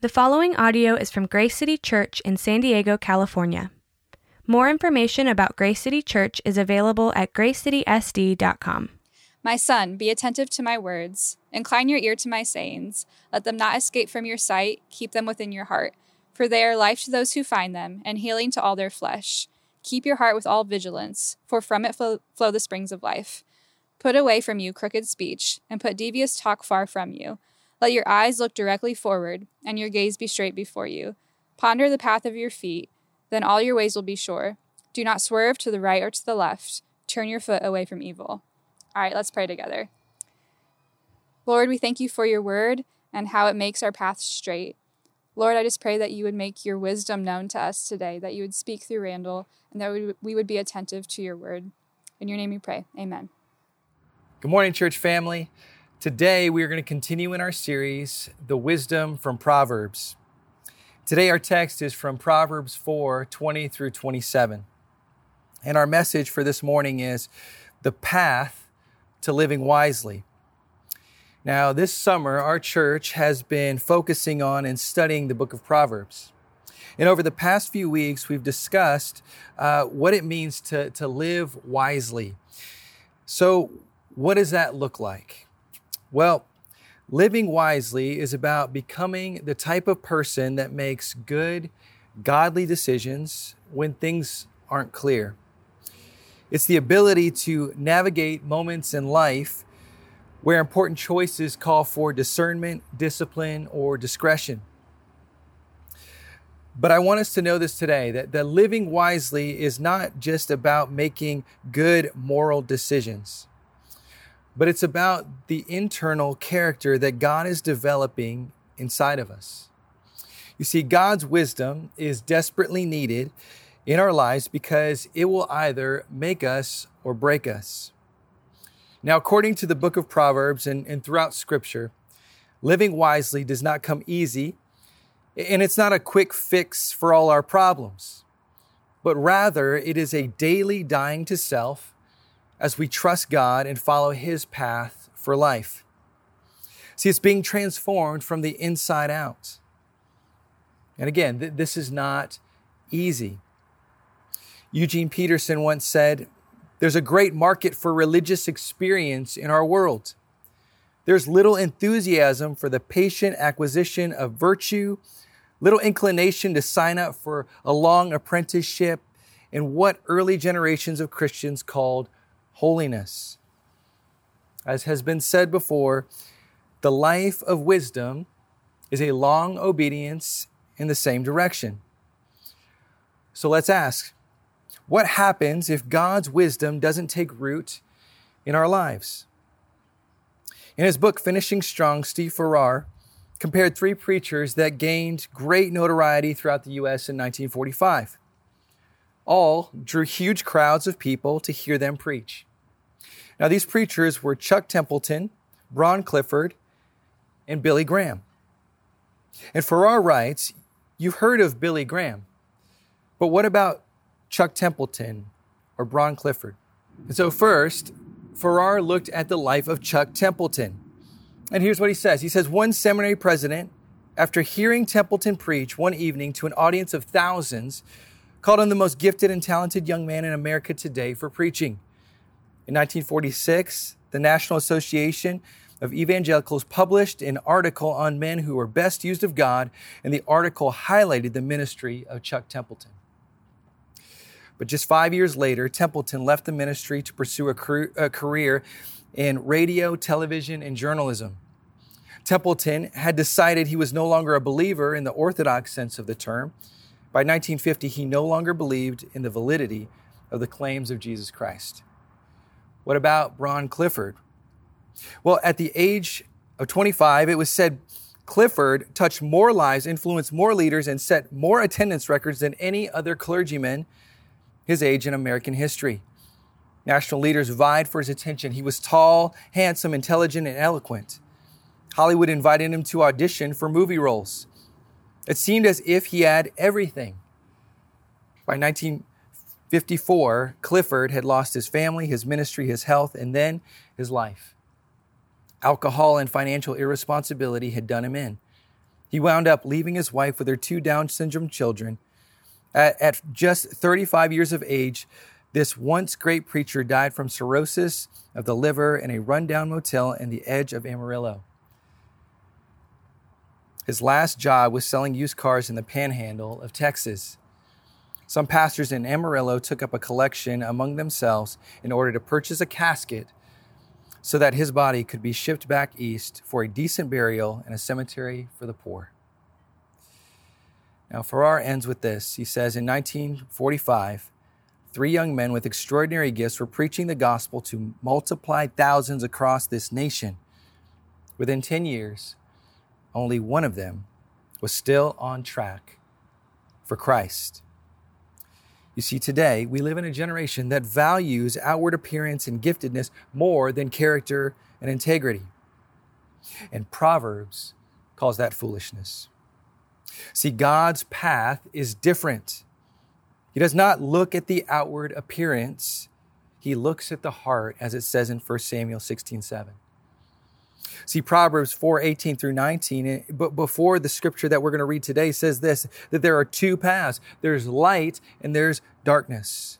The following audio is from Grace City Church in San Diego, California. More information about Grace City Church is available at gracecitysd.com. My son, be attentive to my words. Incline your ear to my sayings. Let them not escape from your sight. Keep them within your heart. For they are life to those who find them, and healing to all their flesh. Keep your heart with all vigilance, for from it flow, flow the springs of life. Put away from you crooked speech, and put devious talk far from you. Let your eyes look directly forward, and your gaze be straight before you. Ponder the path of your feet, then all your ways will be sure. Do not swerve to the right or to the left. Turn your foot away from evil. All right, let's pray together. Lord, we thank you for your word and how it makes our path straight. Lord, I just pray that you would make your wisdom known to us today, that you would speak through Randall, and that we would be attentive to your word. In your name we pray. Amen. Good morning, church family. Today, we are going to continue in our series, The Wisdom from Proverbs. Today, our text is from Proverbs 4 20 through 27. And our message for this morning is The Path to Living Wisely. Now, this summer, our church has been focusing on and studying the book of Proverbs. And over the past few weeks, we've discussed uh, what it means to, to live wisely. So, what does that look like? Well, living wisely is about becoming the type of person that makes good, godly decisions when things aren't clear. It's the ability to navigate moments in life where important choices call for discernment, discipline, or discretion. But I want us to know this today that, that living wisely is not just about making good moral decisions but it's about the internal character that God is developing inside of us. You see, God's wisdom is desperately needed in our lives because it will either make us or break us. Now, according to the book of Proverbs and, and throughout Scripture, living wisely does not come easy, and it's not a quick fix for all our problems, but rather it is a daily dying to self as we trust God and follow His path for life. See, it's being transformed from the inside out. And again, th- this is not easy. Eugene Peterson once said, There's a great market for religious experience in our world. There's little enthusiasm for the patient acquisition of virtue, little inclination to sign up for a long apprenticeship in what early generations of Christians called holiness. As has been said before, the life of wisdom is a long obedience in the same direction. So let's ask what happens if God's wisdom doesn't take root in our lives? In his book, Finishing Strong, Steve Farrar compared three preachers that gained great notoriety throughout the U.S. in 1945. All drew huge crowds of people to hear them preach. Now, these preachers were Chuck Templeton, Bron Clifford, and Billy Graham. And Farrar writes, You've heard of Billy Graham, but what about Chuck Templeton or Bron Clifford? And so, first, Farrar looked at the life of Chuck Templeton. And here's what he says He says, One seminary president, after hearing Templeton preach one evening to an audience of thousands, called him the most gifted and talented young man in America today for preaching. In 1946, the National Association of Evangelicals published an article on men who were best used of God, and the article highlighted the ministry of Chuck Templeton. But just five years later, Templeton left the ministry to pursue a, career in radio, television, and journalism. Templeton had decided he was no longer a believer in the orthodox sense of the term. By 1950, he no longer believed in the validity of the claims of Jesus Christ. What about Bron Clifford? Well, at the age of 25, it was said Clifford touched more lives, influenced more leaders, and set more attendance records than any other clergyman his age in American history. National leaders vied for his attention. He was tall, handsome, intelligent, and eloquent. Hollywood invited him to audition for movie roles. It seemed as if he had everything. By 19, 54, Clifford had lost his family, his ministry, his health, and then his life. Alcohol and financial irresponsibility had done him in. He wound up leaving his wife with her two Down syndrome children. At, at just 35 years of age, this once great preacher died from cirrhosis of the liver in a rundown motel in the edge of Amarillo. His last job was selling used cars in the panhandle of Texas. Some pastors in Amarillo took up a collection among themselves in order to purchase a casket so that his body could be shipped back east for a decent burial in a cemetery for the poor. Now, Farrar ends with this. He says In 1945, three young men with extraordinary gifts were preaching the gospel to multiplied thousands across this nation. Within 10 years, only one of them was still on track for Christ. You see, today we live in a generation that values outward appearance and giftedness more than character and integrity. And Proverbs calls that foolishness. See, God's path is different. He does not look at the outward appearance, He looks at the heart, as it says in 1 Samuel 16 7. See, Proverbs 4 18 through 19, eh, but before the scripture that we're going to read today says this that there are two paths there's light and there's darkness.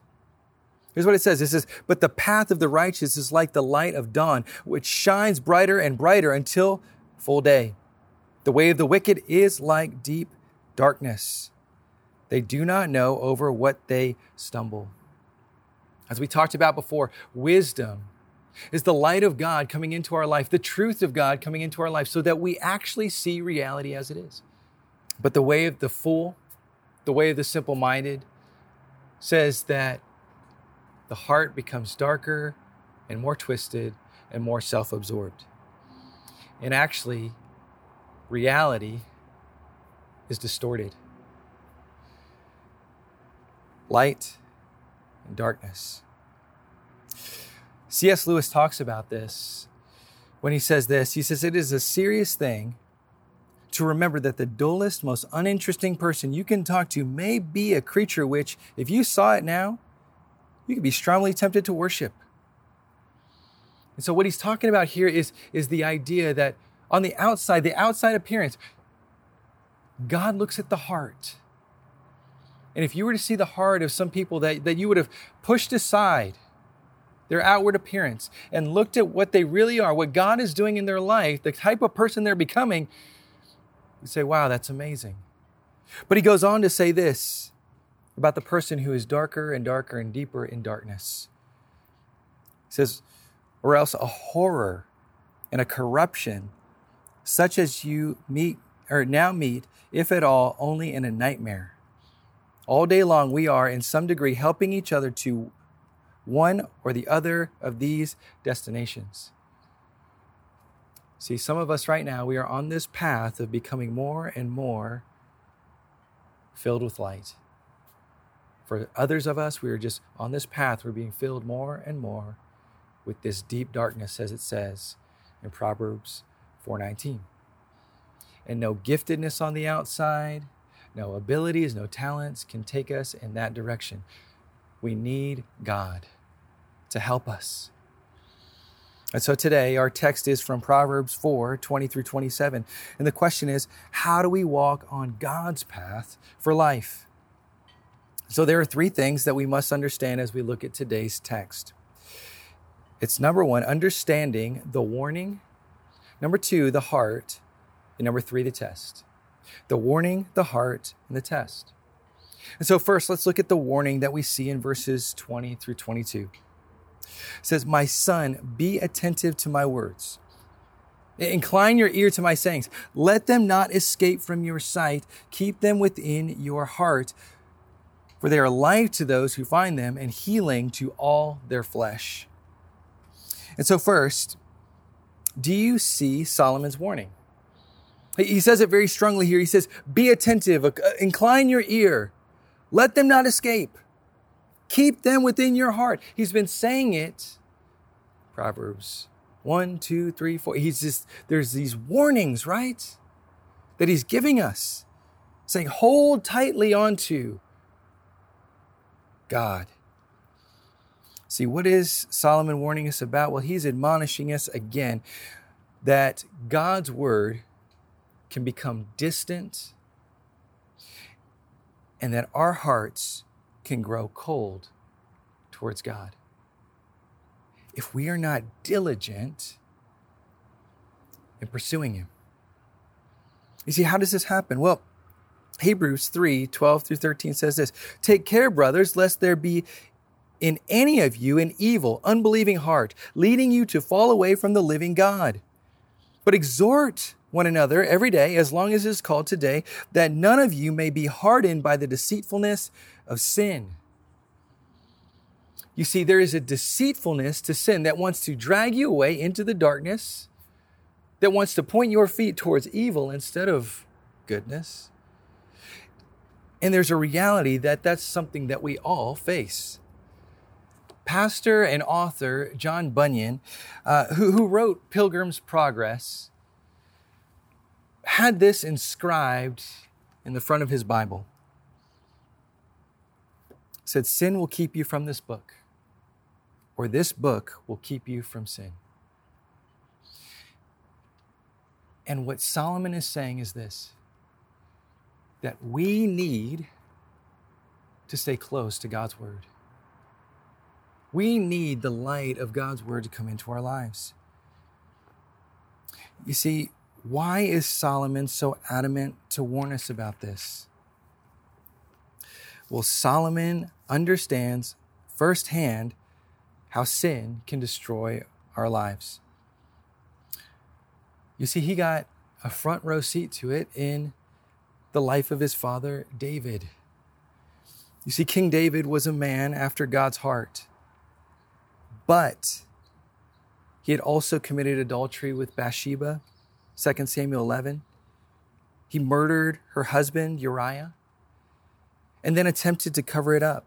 Here's what it says it says, But the path of the righteous is like the light of dawn, which shines brighter and brighter until full day. The way of the wicked is like deep darkness. They do not know over what they stumble. As we talked about before, wisdom is the light of God coming into our life, the truth of God coming into our life, so that we actually see reality as it is. But the way of the fool, the way of the simple minded, says that the heart becomes darker and more twisted and more self absorbed. And actually, reality is distorted. Light and darkness. C.S. Lewis talks about this when he says this. He says, It is a serious thing to remember that the dullest, most uninteresting person you can talk to may be a creature which, if you saw it now, you could be strongly tempted to worship. And so, what he's talking about here is, is the idea that on the outside, the outside appearance, God looks at the heart. And if you were to see the heart of some people that, that you would have pushed aside, their outward appearance, and looked at what they really are, what God is doing in their life, the type of person they're becoming, you say, wow, that's amazing. But he goes on to say this about the person who is darker and darker and deeper in darkness. He says, or else a horror and a corruption such as you meet or now meet, if at all, only in a nightmare. All day long, we are in some degree helping each other to one or the other of these destinations. See, some of us right now, we are on this path of becoming more and more filled with light. For others of us, we are just on this path, we're being filled more and more with this deep darkness, as it says in Proverbs 4:19. And no giftedness on the outside, no abilities, no talents can take us in that direction. We need God to help us. And so today, our text is from Proverbs 4 20 through 27. And the question is how do we walk on God's path for life? So there are three things that we must understand as we look at today's text. It's number one, understanding the warning, number two, the heart, and number three, the test. The warning, the heart, and the test. And so, first, let's look at the warning that we see in verses 20 through 22 says, My son, be attentive to my words. Incline your ear to my sayings. Let them not escape from your sight. Keep them within your heart, for they are life to those who find them and healing to all their flesh. And so, first, do you see Solomon's warning? He says it very strongly here. He says, Be attentive, uh, incline your ear, let them not escape. Keep them within your heart. He's been saying it. Proverbs one, two, three, four. He's just, there's these warnings, right? That he's giving us, saying, hold tightly onto God. See, what is Solomon warning us about? Well, he's admonishing us again that God's word can become distant and that our hearts can grow cold towards God. If we are not diligent in pursuing Him. You see, how does this happen? Well, Hebrews 3 12 through 13 says this Take care, brothers, lest there be in any of you an evil, unbelieving heart, leading you to fall away from the living God. But exhort one another every day, as long as it is called today, that none of you may be hardened by the deceitfulness of sin. You see, there is a deceitfulness to sin that wants to drag you away into the darkness, that wants to point your feet towards evil instead of goodness. And there's a reality that that's something that we all face. Pastor and author John Bunyan, uh, who, who wrote Pilgrim's Progress, had this inscribed in the front of his Bible. Said, Sin will keep you from this book, or this book will keep you from sin. And what Solomon is saying is this that we need to stay close to God's word. We need the light of God's word to come into our lives. You see, why is Solomon so adamant to warn us about this? Well, Solomon understands firsthand how sin can destroy our lives. You see, he got a front row seat to it in the life of his father, David. You see, King David was a man after God's heart, but he had also committed adultery with Bathsheba 2 Samuel 11. He murdered her husband, Uriah, and then attempted to cover it up.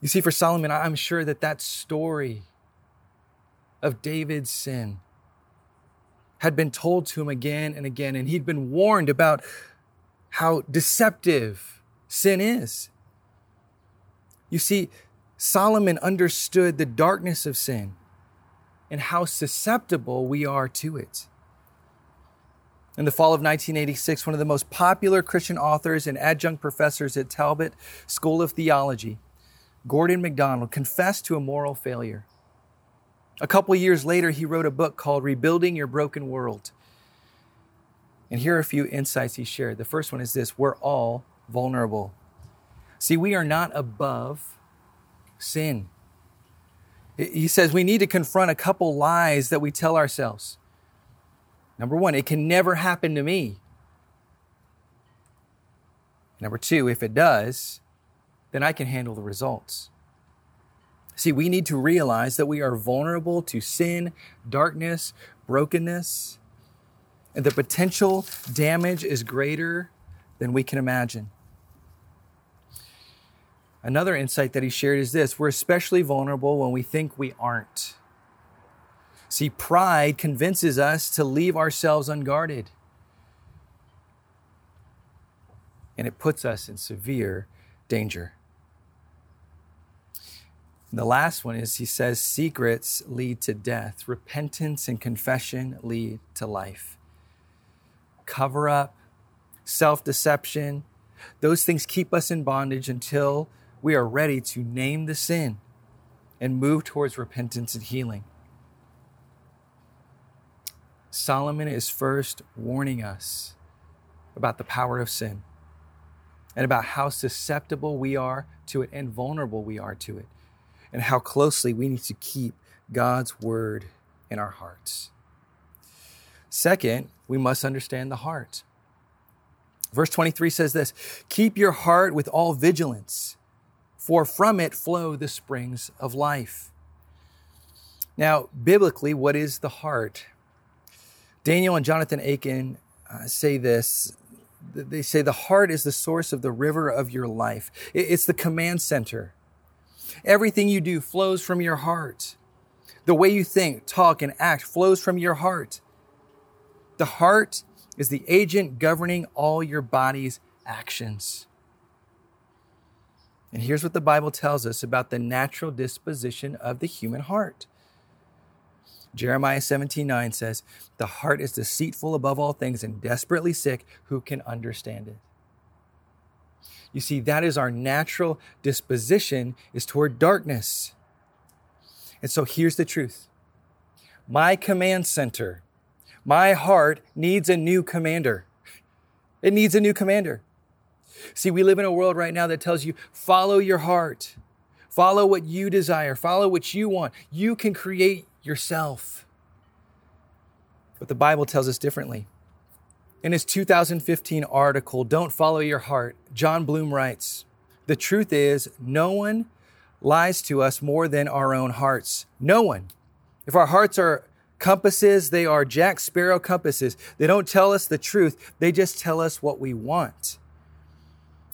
You see, for Solomon, I'm sure that that story of David's sin had been told to him again and again, and he'd been warned about how deceptive sin is. You see, Solomon understood the darkness of sin and how susceptible we are to it. In the fall of 1986, one of the most popular Christian authors and adjunct professors at Talbot School of Theology, Gordon MacDonald, confessed to a moral failure. A couple years later, he wrote a book called Rebuilding Your Broken World. And here are a few insights he shared. The first one is this we're all vulnerable. See, we are not above sin. He says we need to confront a couple lies that we tell ourselves. Number one, it can never happen to me. Number two, if it does, then I can handle the results. See, we need to realize that we are vulnerable to sin, darkness, brokenness, and the potential damage is greater than we can imagine. Another insight that he shared is this we're especially vulnerable when we think we aren't. See, pride convinces us to leave ourselves unguarded, and it puts us in severe danger. And the last one is he says secrets lead to death, repentance and confession lead to life. Cover up, self deception, those things keep us in bondage until we are ready to name the sin and move towards repentance and healing. Solomon is first warning us about the power of sin and about how susceptible we are to it and vulnerable we are to it, and how closely we need to keep God's word in our hearts. Second, we must understand the heart. Verse 23 says this Keep your heart with all vigilance for from it flow the springs of life. Now, biblically, what is the heart? Daniel and Jonathan Akin uh, say this. They say the heart is the source of the river of your life. It's the command center. Everything you do flows from your heart. The way you think, talk, and act flows from your heart. The heart is the agent governing all your body's actions. And here's what the Bible tells us about the natural disposition of the human heart Jeremiah 17 9 says, The heart is deceitful above all things and desperately sick. Who can understand it? You see, that is our natural disposition is toward darkness. And so here's the truth. My command center, my heart needs a new commander. It needs a new commander. See, we live in a world right now that tells you follow your heart, follow what you desire, follow what you want. You can create yourself. But the Bible tells us differently. In his 2015 article, Don't Follow Your Heart, John Bloom writes The truth is, no one lies to us more than our own hearts. No one. If our hearts are compasses, they are Jack Sparrow compasses. They don't tell us the truth, they just tell us what we want.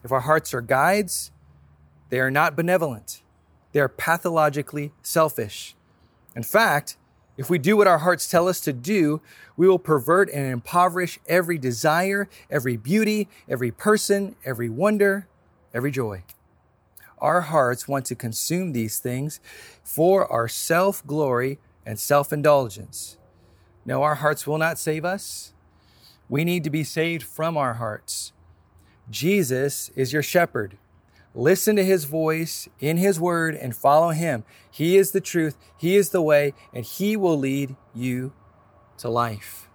If our hearts are guides, they are not benevolent. They are pathologically selfish. In fact, if we do what our hearts tell us to do, we will pervert and impoverish every desire, every beauty, every person, every wonder, every joy. Our hearts want to consume these things for our self glory and self indulgence. No, our hearts will not save us. We need to be saved from our hearts. Jesus is your shepherd. Listen to his voice in his word and follow him. He is the truth, he is the way, and he will lead you to life.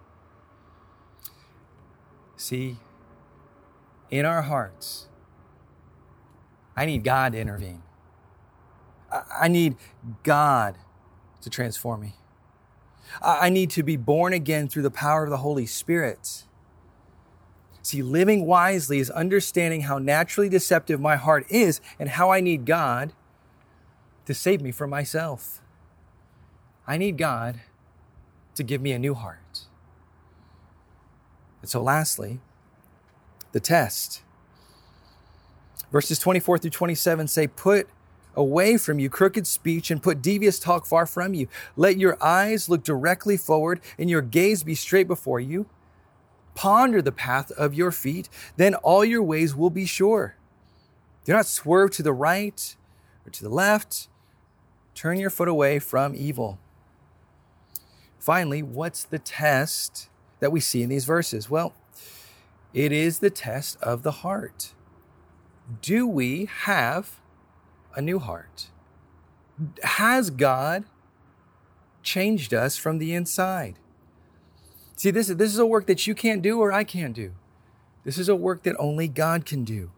See, in our hearts, I need God to intervene. I need God to transform me. I need to be born again through the power of the Holy Spirit. See, living wisely is understanding how naturally deceptive my heart is and how I need God to save me from myself. I need God to give me a new heart. And so, lastly, the test. Verses 24 through 27 say, Put away from you crooked speech and put devious talk far from you. Let your eyes look directly forward and your gaze be straight before you. Ponder the path of your feet, then all your ways will be sure. Do not swerve to the right or to the left. Turn your foot away from evil. Finally, what's the test that we see in these verses? Well, it is the test of the heart. Do we have a new heart? Has God changed us from the inside? See, this, this is a work that you can't do or I can't do. This is a work that only God can do.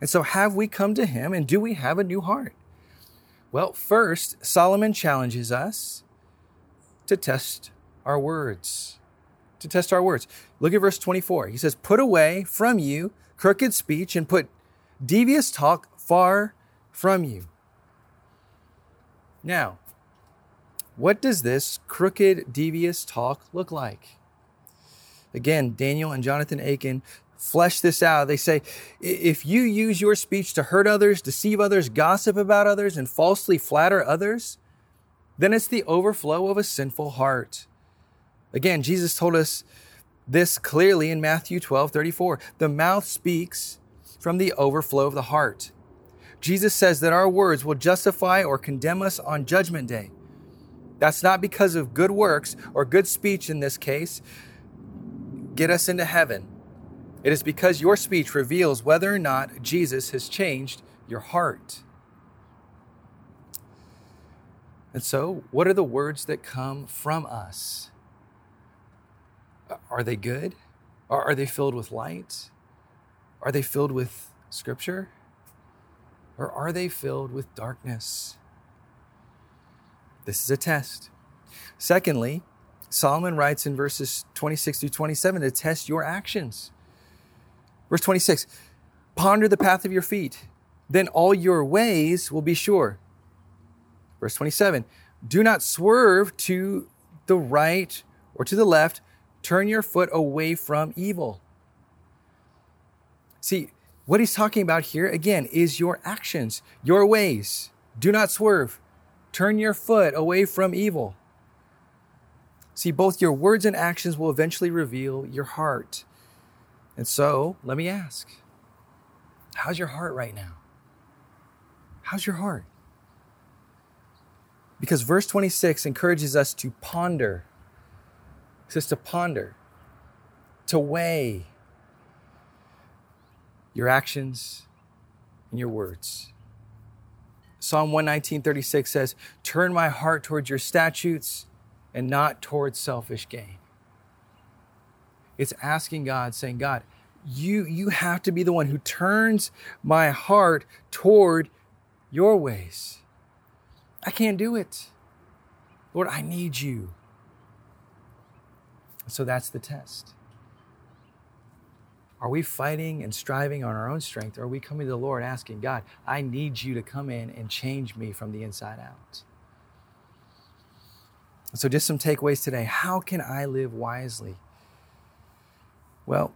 And so, have we come to Him and do we have a new heart? Well, first, Solomon challenges us to test our words. To test our words. Look at verse 24. He says, Put away from you crooked speech and put devious talk far from you. Now, what does this crooked, devious talk look like? Again, Daniel and Jonathan Akin flesh this out. They say, if you use your speech to hurt others, deceive others, gossip about others, and falsely flatter others, then it's the overflow of a sinful heart. Again, Jesus told us this clearly in Matthew 12 34. The mouth speaks from the overflow of the heart. Jesus says that our words will justify or condemn us on Judgment Day. That's not because of good works or good speech in this case, get us into heaven. It is because your speech reveals whether or not Jesus has changed your heart. And so, what are the words that come from us? Are they good? Are they filled with light? Are they filled with scripture? Or are they filled with darkness? This is a test. Secondly, Solomon writes in verses 26 through 27 to test your actions. Verse 26 Ponder the path of your feet, then all your ways will be sure. Verse 27 Do not swerve to the right or to the left, turn your foot away from evil. See, what he's talking about here, again, is your actions, your ways. Do not swerve. Turn your foot away from evil. See, both your words and actions will eventually reveal your heart. And so, let me ask how's your heart right now? How's your heart? Because verse 26 encourages us to ponder. It says to ponder, to weigh your actions and your words. Psalm 119:36 says, "Turn my heart towards your statutes and not towards selfish gain." It's asking God, saying, God, you, you have to be the one who turns my heart toward your ways. I can't do it. Lord, I need you. So that's the test. Are we fighting and striving on our own strength? Or are we coming to the Lord asking, God, I need you to come in and change me from the inside out? So, just some takeaways today. How can I live wisely? Well,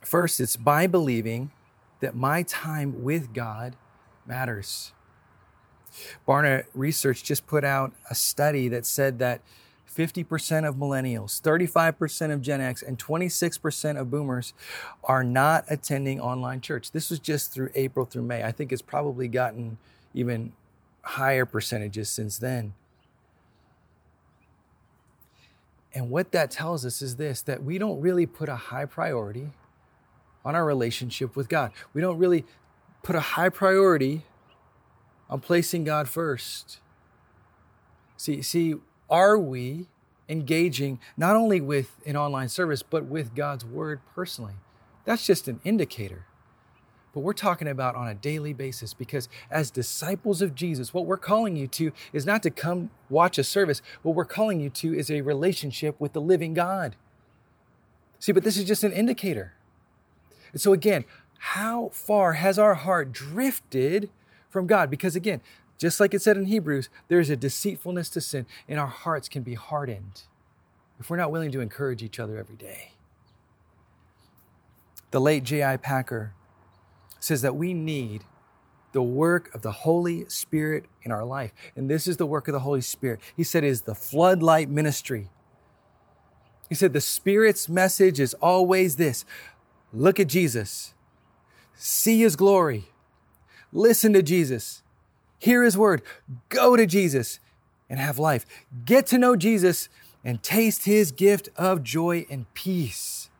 first, it's by believing that my time with God matters. Barna Research just put out a study that said that 50% of millennials, 35% of Gen X, and 26% of boomers are not attending online church. This was just through April through May. I think it's probably gotten even higher percentages since then. And what that tells us is this that we don't really put a high priority on our relationship with God. We don't really put a high priority on placing God first. See, see, are we engaging not only with an online service, but with God's word personally? That's just an indicator. But we're talking about on a daily basis because as disciples of Jesus, what we're calling you to is not to come watch a service. What we're calling you to is a relationship with the living God. See, but this is just an indicator. And so again, how far has our heart drifted from God? Because again, just like it said in Hebrews, there is a deceitfulness to sin, and our hearts can be hardened if we're not willing to encourage each other every day. The late J.I. Packer says that we need the work of the Holy Spirit in our life. And this is the work of the Holy Spirit. He said is the floodlight ministry. He said the Spirit's message is always this look at Jesus, see his glory, listen to Jesus, hear his word, go to Jesus and have life. Get to know Jesus and taste his gift of joy and peace.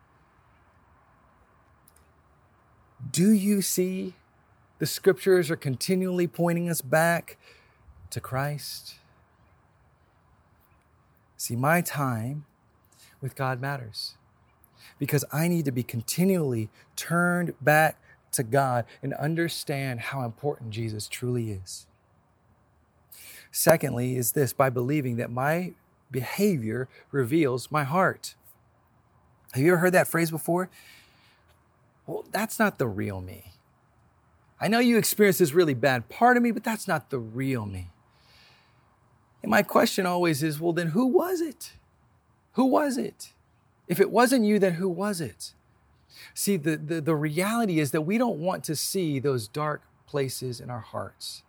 Do you see the scriptures are continually pointing us back to Christ? See, my time with God matters because I need to be continually turned back to God and understand how important Jesus truly is. Secondly, is this by believing that my behavior reveals my heart. Have you ever heard that phrase before? Well, that's not the real me. I know you experienced this really bad part of me, but that's not the real me. And my question always is well, then who was it? Who was it? If it wasn't you, then who was it? See, the, the, the reality is that we don't want to see those dark places in our hearts.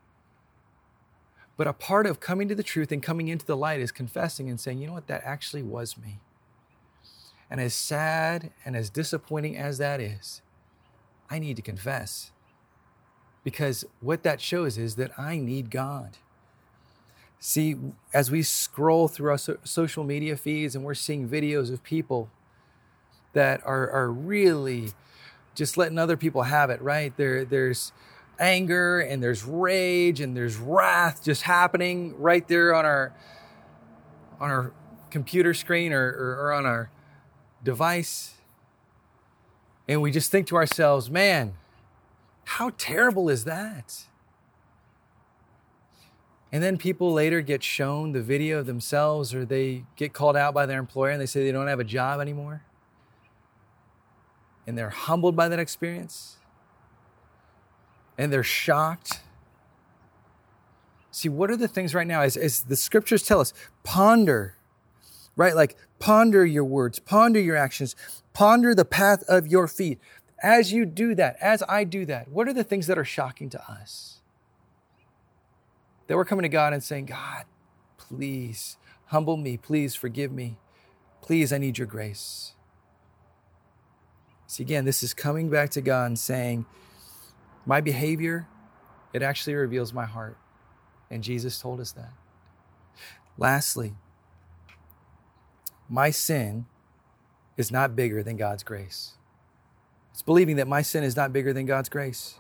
But a part of coming to the truth and coming into the light is confessing and saying, you know what, that actually was me. And as sad and as disappointing as that is, I need to confess. Because what that shows is that I need God. See, as we scroll through our so- social media feeds and we're seeing videos of people that are, are really just letting other people have it, right? There, there's anger and there's rage and there's wrath just happening right there on our on our computer screen or, or, or on our device. And we just think to ourselves, man, how terrible is that? And then people later get shown the video of themselves or they get called out by their employer and they say they don't have a job anymore. And they're humbled by that experience and they're shocked. See, what are the things right now? As, as the scriptures tell us, ponder, right? Like ponder your words, ponder your actions, ponder the path of your feet. As you do that, as I do that, what are the things that are shocking to us? That we're coming to God and saying, God, please humble me, please forgive me, please, I need your grace. See, again, this is coming back to God and saying, my behavior, it actually reveals my heart. And Jesus told us that. Lastly, my sin is not bigger than God's grace. It's believing that my sin is not bigger than God's grace.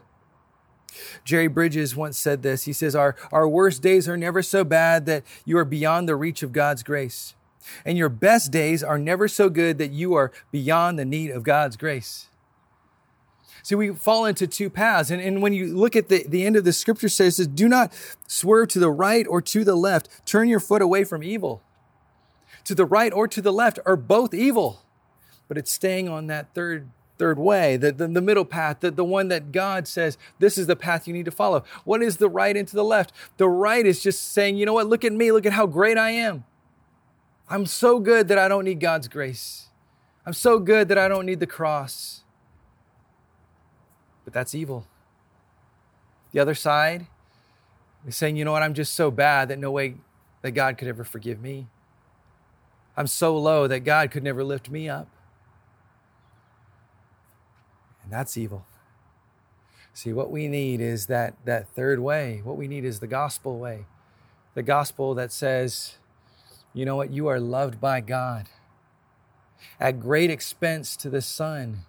Jerry Bridges once said this. He says, our, our worst days are never so bad that you are beyond the reach of God's grace. And your best days are never so good that you are beyond the need of God's grace. See, we fall into two paths. And, and when you look at the, the end of the scripture says, says, do not swerve to the right or to the left. Turn your foot away from evil. To the right or to the left are both evil. But it's staying on that third third way, the, the, the, middle path, the, the one that God says, this is the path you need to follow. What is the right and to the left? The right is just saying, you know what, look at me, look at how great I am. I'm so good that I don't need God's grace. I'm so good that I don't need the cross. But that's evil. The other side is saying, you know what, I'm just so bad that no way that God could ever forgive me. I'm so low that God could never lift me up. And that's evil. See, what we need is that, that third way. What we need is the gospel way. The gospel that says, you know what, you are loved by God at great expense to the Son.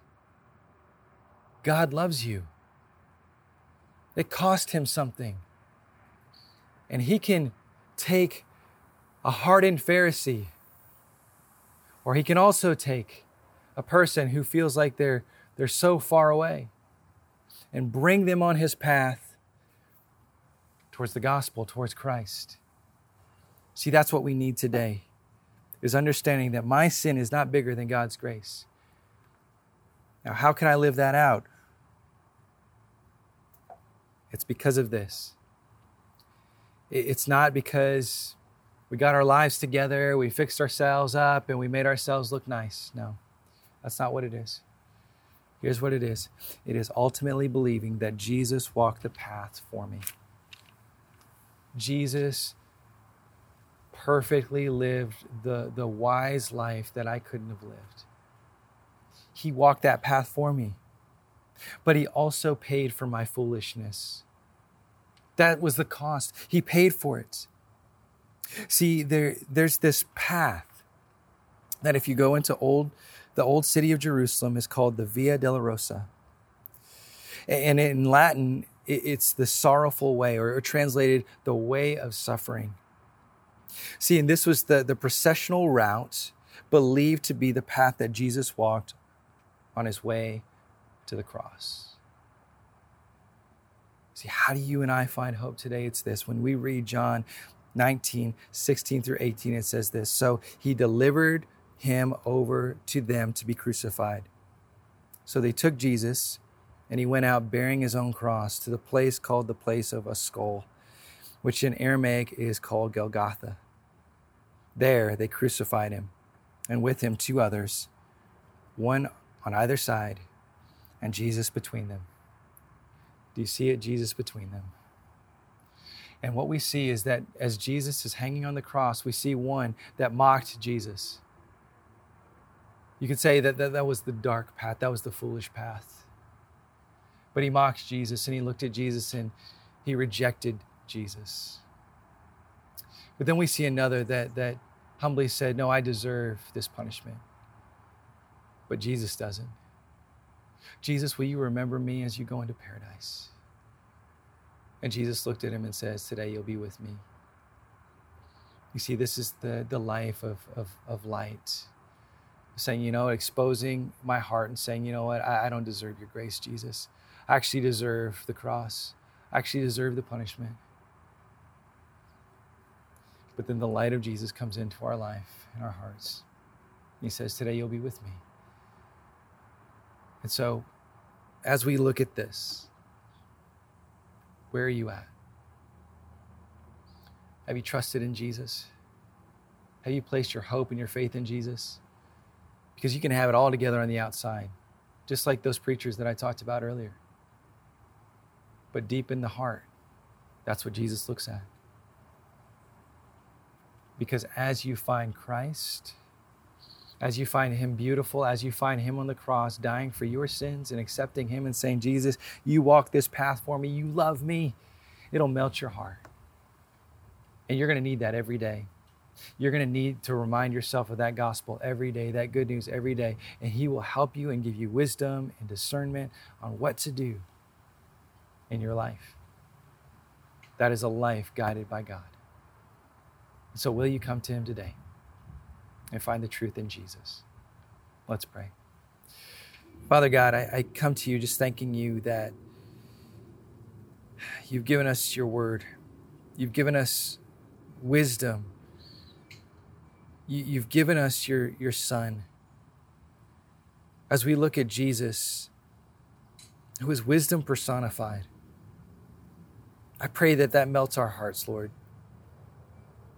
God loves you. It cost him something. And he can take a hardened Pharisee, or he can also take a person who feels like they're they're so far away and bring them on his path towards the gospel, towards Christ. See, that's what we need today is understanding that my sin is not bigger than God's grace. Now, how can I live that out? It's because of this. It's not because we got our lives together, we fixed ourselves up, and we made ourselves look nice. No, that's not what it is. Here's what it is it is ultimately believing that Jesus walked the path for me. Jesus perfectly lived the, the wise life that I couldn't have lived. He walked that path for me, but He also paid for my foolishness. That was the cost. He paid for it. See, there, there's this path that if you go into old the old city of Jerusalem is called the Via Dolorosa. And in Latin, it's the sorrowful way, or translated, the way of suffering. See, and this was the, the processional route believed to be the path that Jesus walked on his way to the cross. See, how do you and I find hope today? It's this. When we read John 19, 16 through 18, it says this So he delivered him over to them to be crucified. So they took Jesus, and he went out bearing his own cross to the place called the place of a skull, which in Aramaic is called Golgotha. There they crucified him, and with him two others, one on either side, and Jesus between them. Do you see it? Jesus between them. And what we see is that as Jesus is hanging on the cross, we see one that mocked Jesus. You could say that, that that was the dark path, that was the foolish path. But he mocked Jesus and he looked at Jesus and he rejected Jesus. But then we see another that, that humbly said, No, I deserve this punishment. But Jesus doesn't. Jesus, will you remember me as you go into paradise? And Jesus looked at him and says, Today you'll be with me. You see, this is the, the life of, of, of light saying, you know, exposing my heart and saying, you know what, I, I don't deserve your grace, Jesus. I actually deserve the cross. I actually deserve the punishment. But then the light of Jesus comes into our life and our hearts. He says, Today you'll be with me. And so, as we look at this, where are you at? Have you trusted in Jesus? Have you placed your hope and your faith in Jesus? because you can have it all together on the outside, just like those preachers that I talked about earlier. But deep in the heart, that's what Jesus looks at. Because as you find Christ, as you find Him beautiful, as you find Him on the cross dying for your sins and accepting Him and saying, Jesus, you walk this path for me, you love me, it'll melt your heart. And you're going to need that every day. You're going to need to remind yourself of that gospel every day, that good news every day, and He will help you and give you wisdom and discernment on what to do in your life. That is a life guided by God. So, will you come to Him today and find the truth in Jesus? Let's pray. Father God, I, I come to you just thanking you that you've given us your word, you've given us wisdom you, have given us your, your Son. As we look at Jesus, who is wisdom personified, I pray that that melts our hearts, Lord.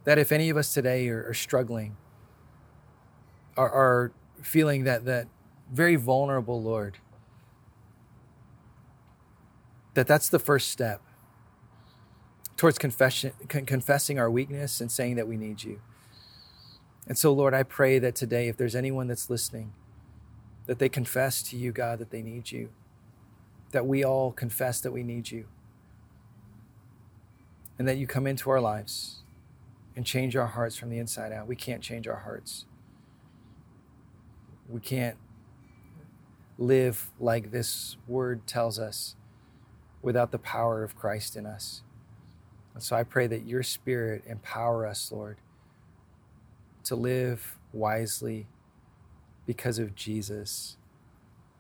That if any of us today are, are struggling, are, are feeling that, that very vulnerable, Lord, that that's the first step towards confession, con- confessing our weakness and saying that we need you. And so, Lord, I pray that today, if there's anyone that's listening, that they confess to you, God, that they need you, that we all confess that we need you, and that you come into our lives and change our hearts from the inside out. We can't change our hearts. We can't live like this word tells us without the power of Christ in us. And so I pray that your spirit empower us, Lord, to live wisely because of Jesus.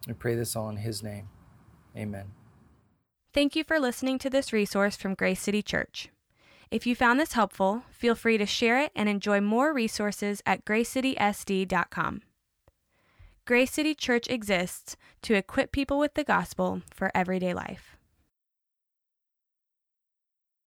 I pray this all in His name. Amen. Thank you for listening to this resource from Grace City Church. If you found this helpful, feel free to share it and enjoy more resources at gracecitysd.com. Grace City Church exists to equip people with the gospel for everyday life.